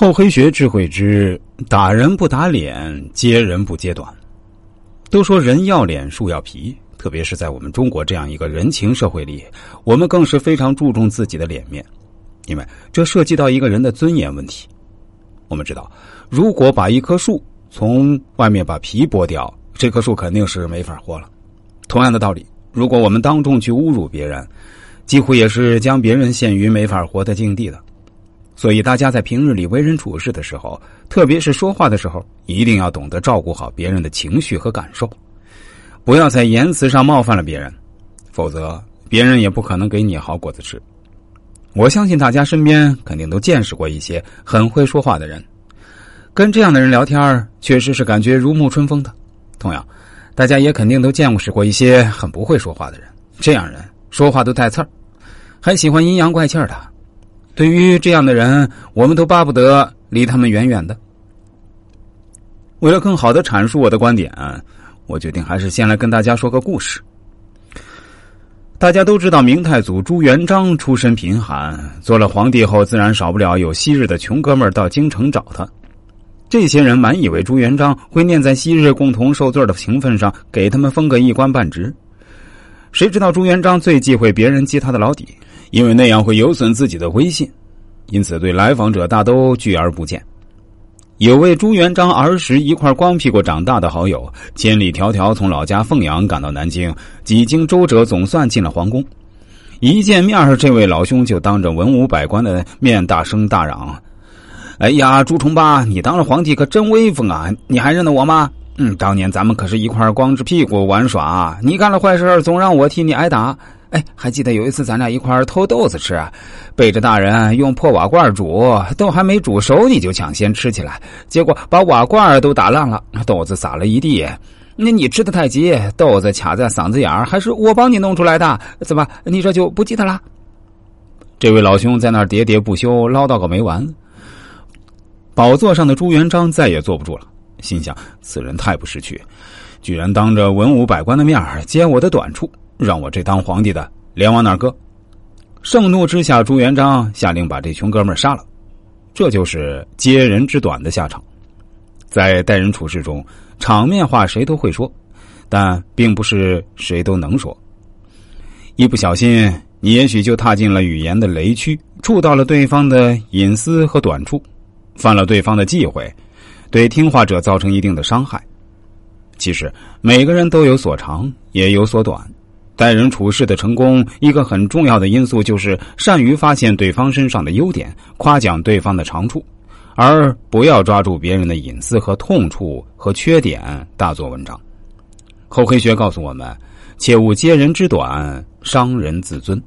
厚黑学智慧之打人不打脸，揭人不揭短。都说人要脸，树要皮，特别是在我们中国这样一个人情社会里，我们更是非常注重自己的脸面，因为这涉及到一个人的尊严问题。我们知道，如果把一棵树从外面把皮剥掉，这棵树肯定是没法活了。同样的道理，如果我们当众去侮辱别人，几乎也是将别人陷于没法活的境地的。所以，大家在平日里为人处事的时候，特别是说话的时候，一定要懂得照顾好别人的情绪和感受，不要在言辞上冒犯了别人，否则别人也不可能给你好果子吃。我相信大家身边肯定都见识过一些很会说话的人，跟这样的人聊天确实是感觉如沐春风的。同样，大家也肯定都见识过一些很不会说话的人，这样人说话都带刺儿，还喜欢阴阳怪气的。对于这样的人，我们都巴不得离他们远远的。为了更好的阐述我的观点，我决定还是先来跟大家说个故事。大家都知道，明太祖朱元璋出身贫寒，做了皇帝后，自然少不了有昔日的穷哥们到京城找他。这些人满以为朱元璋会念在昔日共同受罪的情分上，给他们封个一官半职。谁知道朱元璋最忌讳别人揭他的老底。因为那样会有损自己的威信，因此对来访者大都拒而不见。有位朱元璋儿时一块光屁股长大的好友，千里迢迢从老家凤阳赶到南京，几经周折，总算进了皇宫。一见面，这位老兄就当着文武百官的面大声大嚷：“哎呀，朱重八，你当了皇帝可真威风啊！你还认得我吗？嗯，当年咱们可是一块光着屁股玩耍，你干了坏事，总让我替你挨打。”哎，还记得有一次咱俩一块偷豆子吃，背着大人用破瓦罐煮，豆还没煮熟你就抢先吃起来，结果把瓦罐都打烂了，豆子撒了一地。那你吃的太急，豆子卡在嗓子眼儿，还是我帮你弄出来的？怎么你这就不记得了？这位老兄在那喋喋不休，唠叨个没完。宝座上的朱元璋再也坐不住了，心想此人太不识趣，居然当着文武百官的面揭我的短处。让我这当皇帝的脸往哪搁？盛怒之下，朱元璋下令把这穷哥们杀了。这就是揭人之短的下场。在待人处事中，场面话谁都会说，但并不是谁都能说。一不小心，你也许就踏进了语言的雷区，触到了对方的隐私和短处，犯了对方的忌讳，对听话者造成一定的伤害。其实，每个人都有所长，也有所短。待人处事的成功，一个很重要的因素就是善于发现对方身上的优点，夸奖对方的长处，而不要抓住别人的隐私和痛处和缺点大做文章。厚黑学告诉我们，切勿揭人之短，伤人自尊。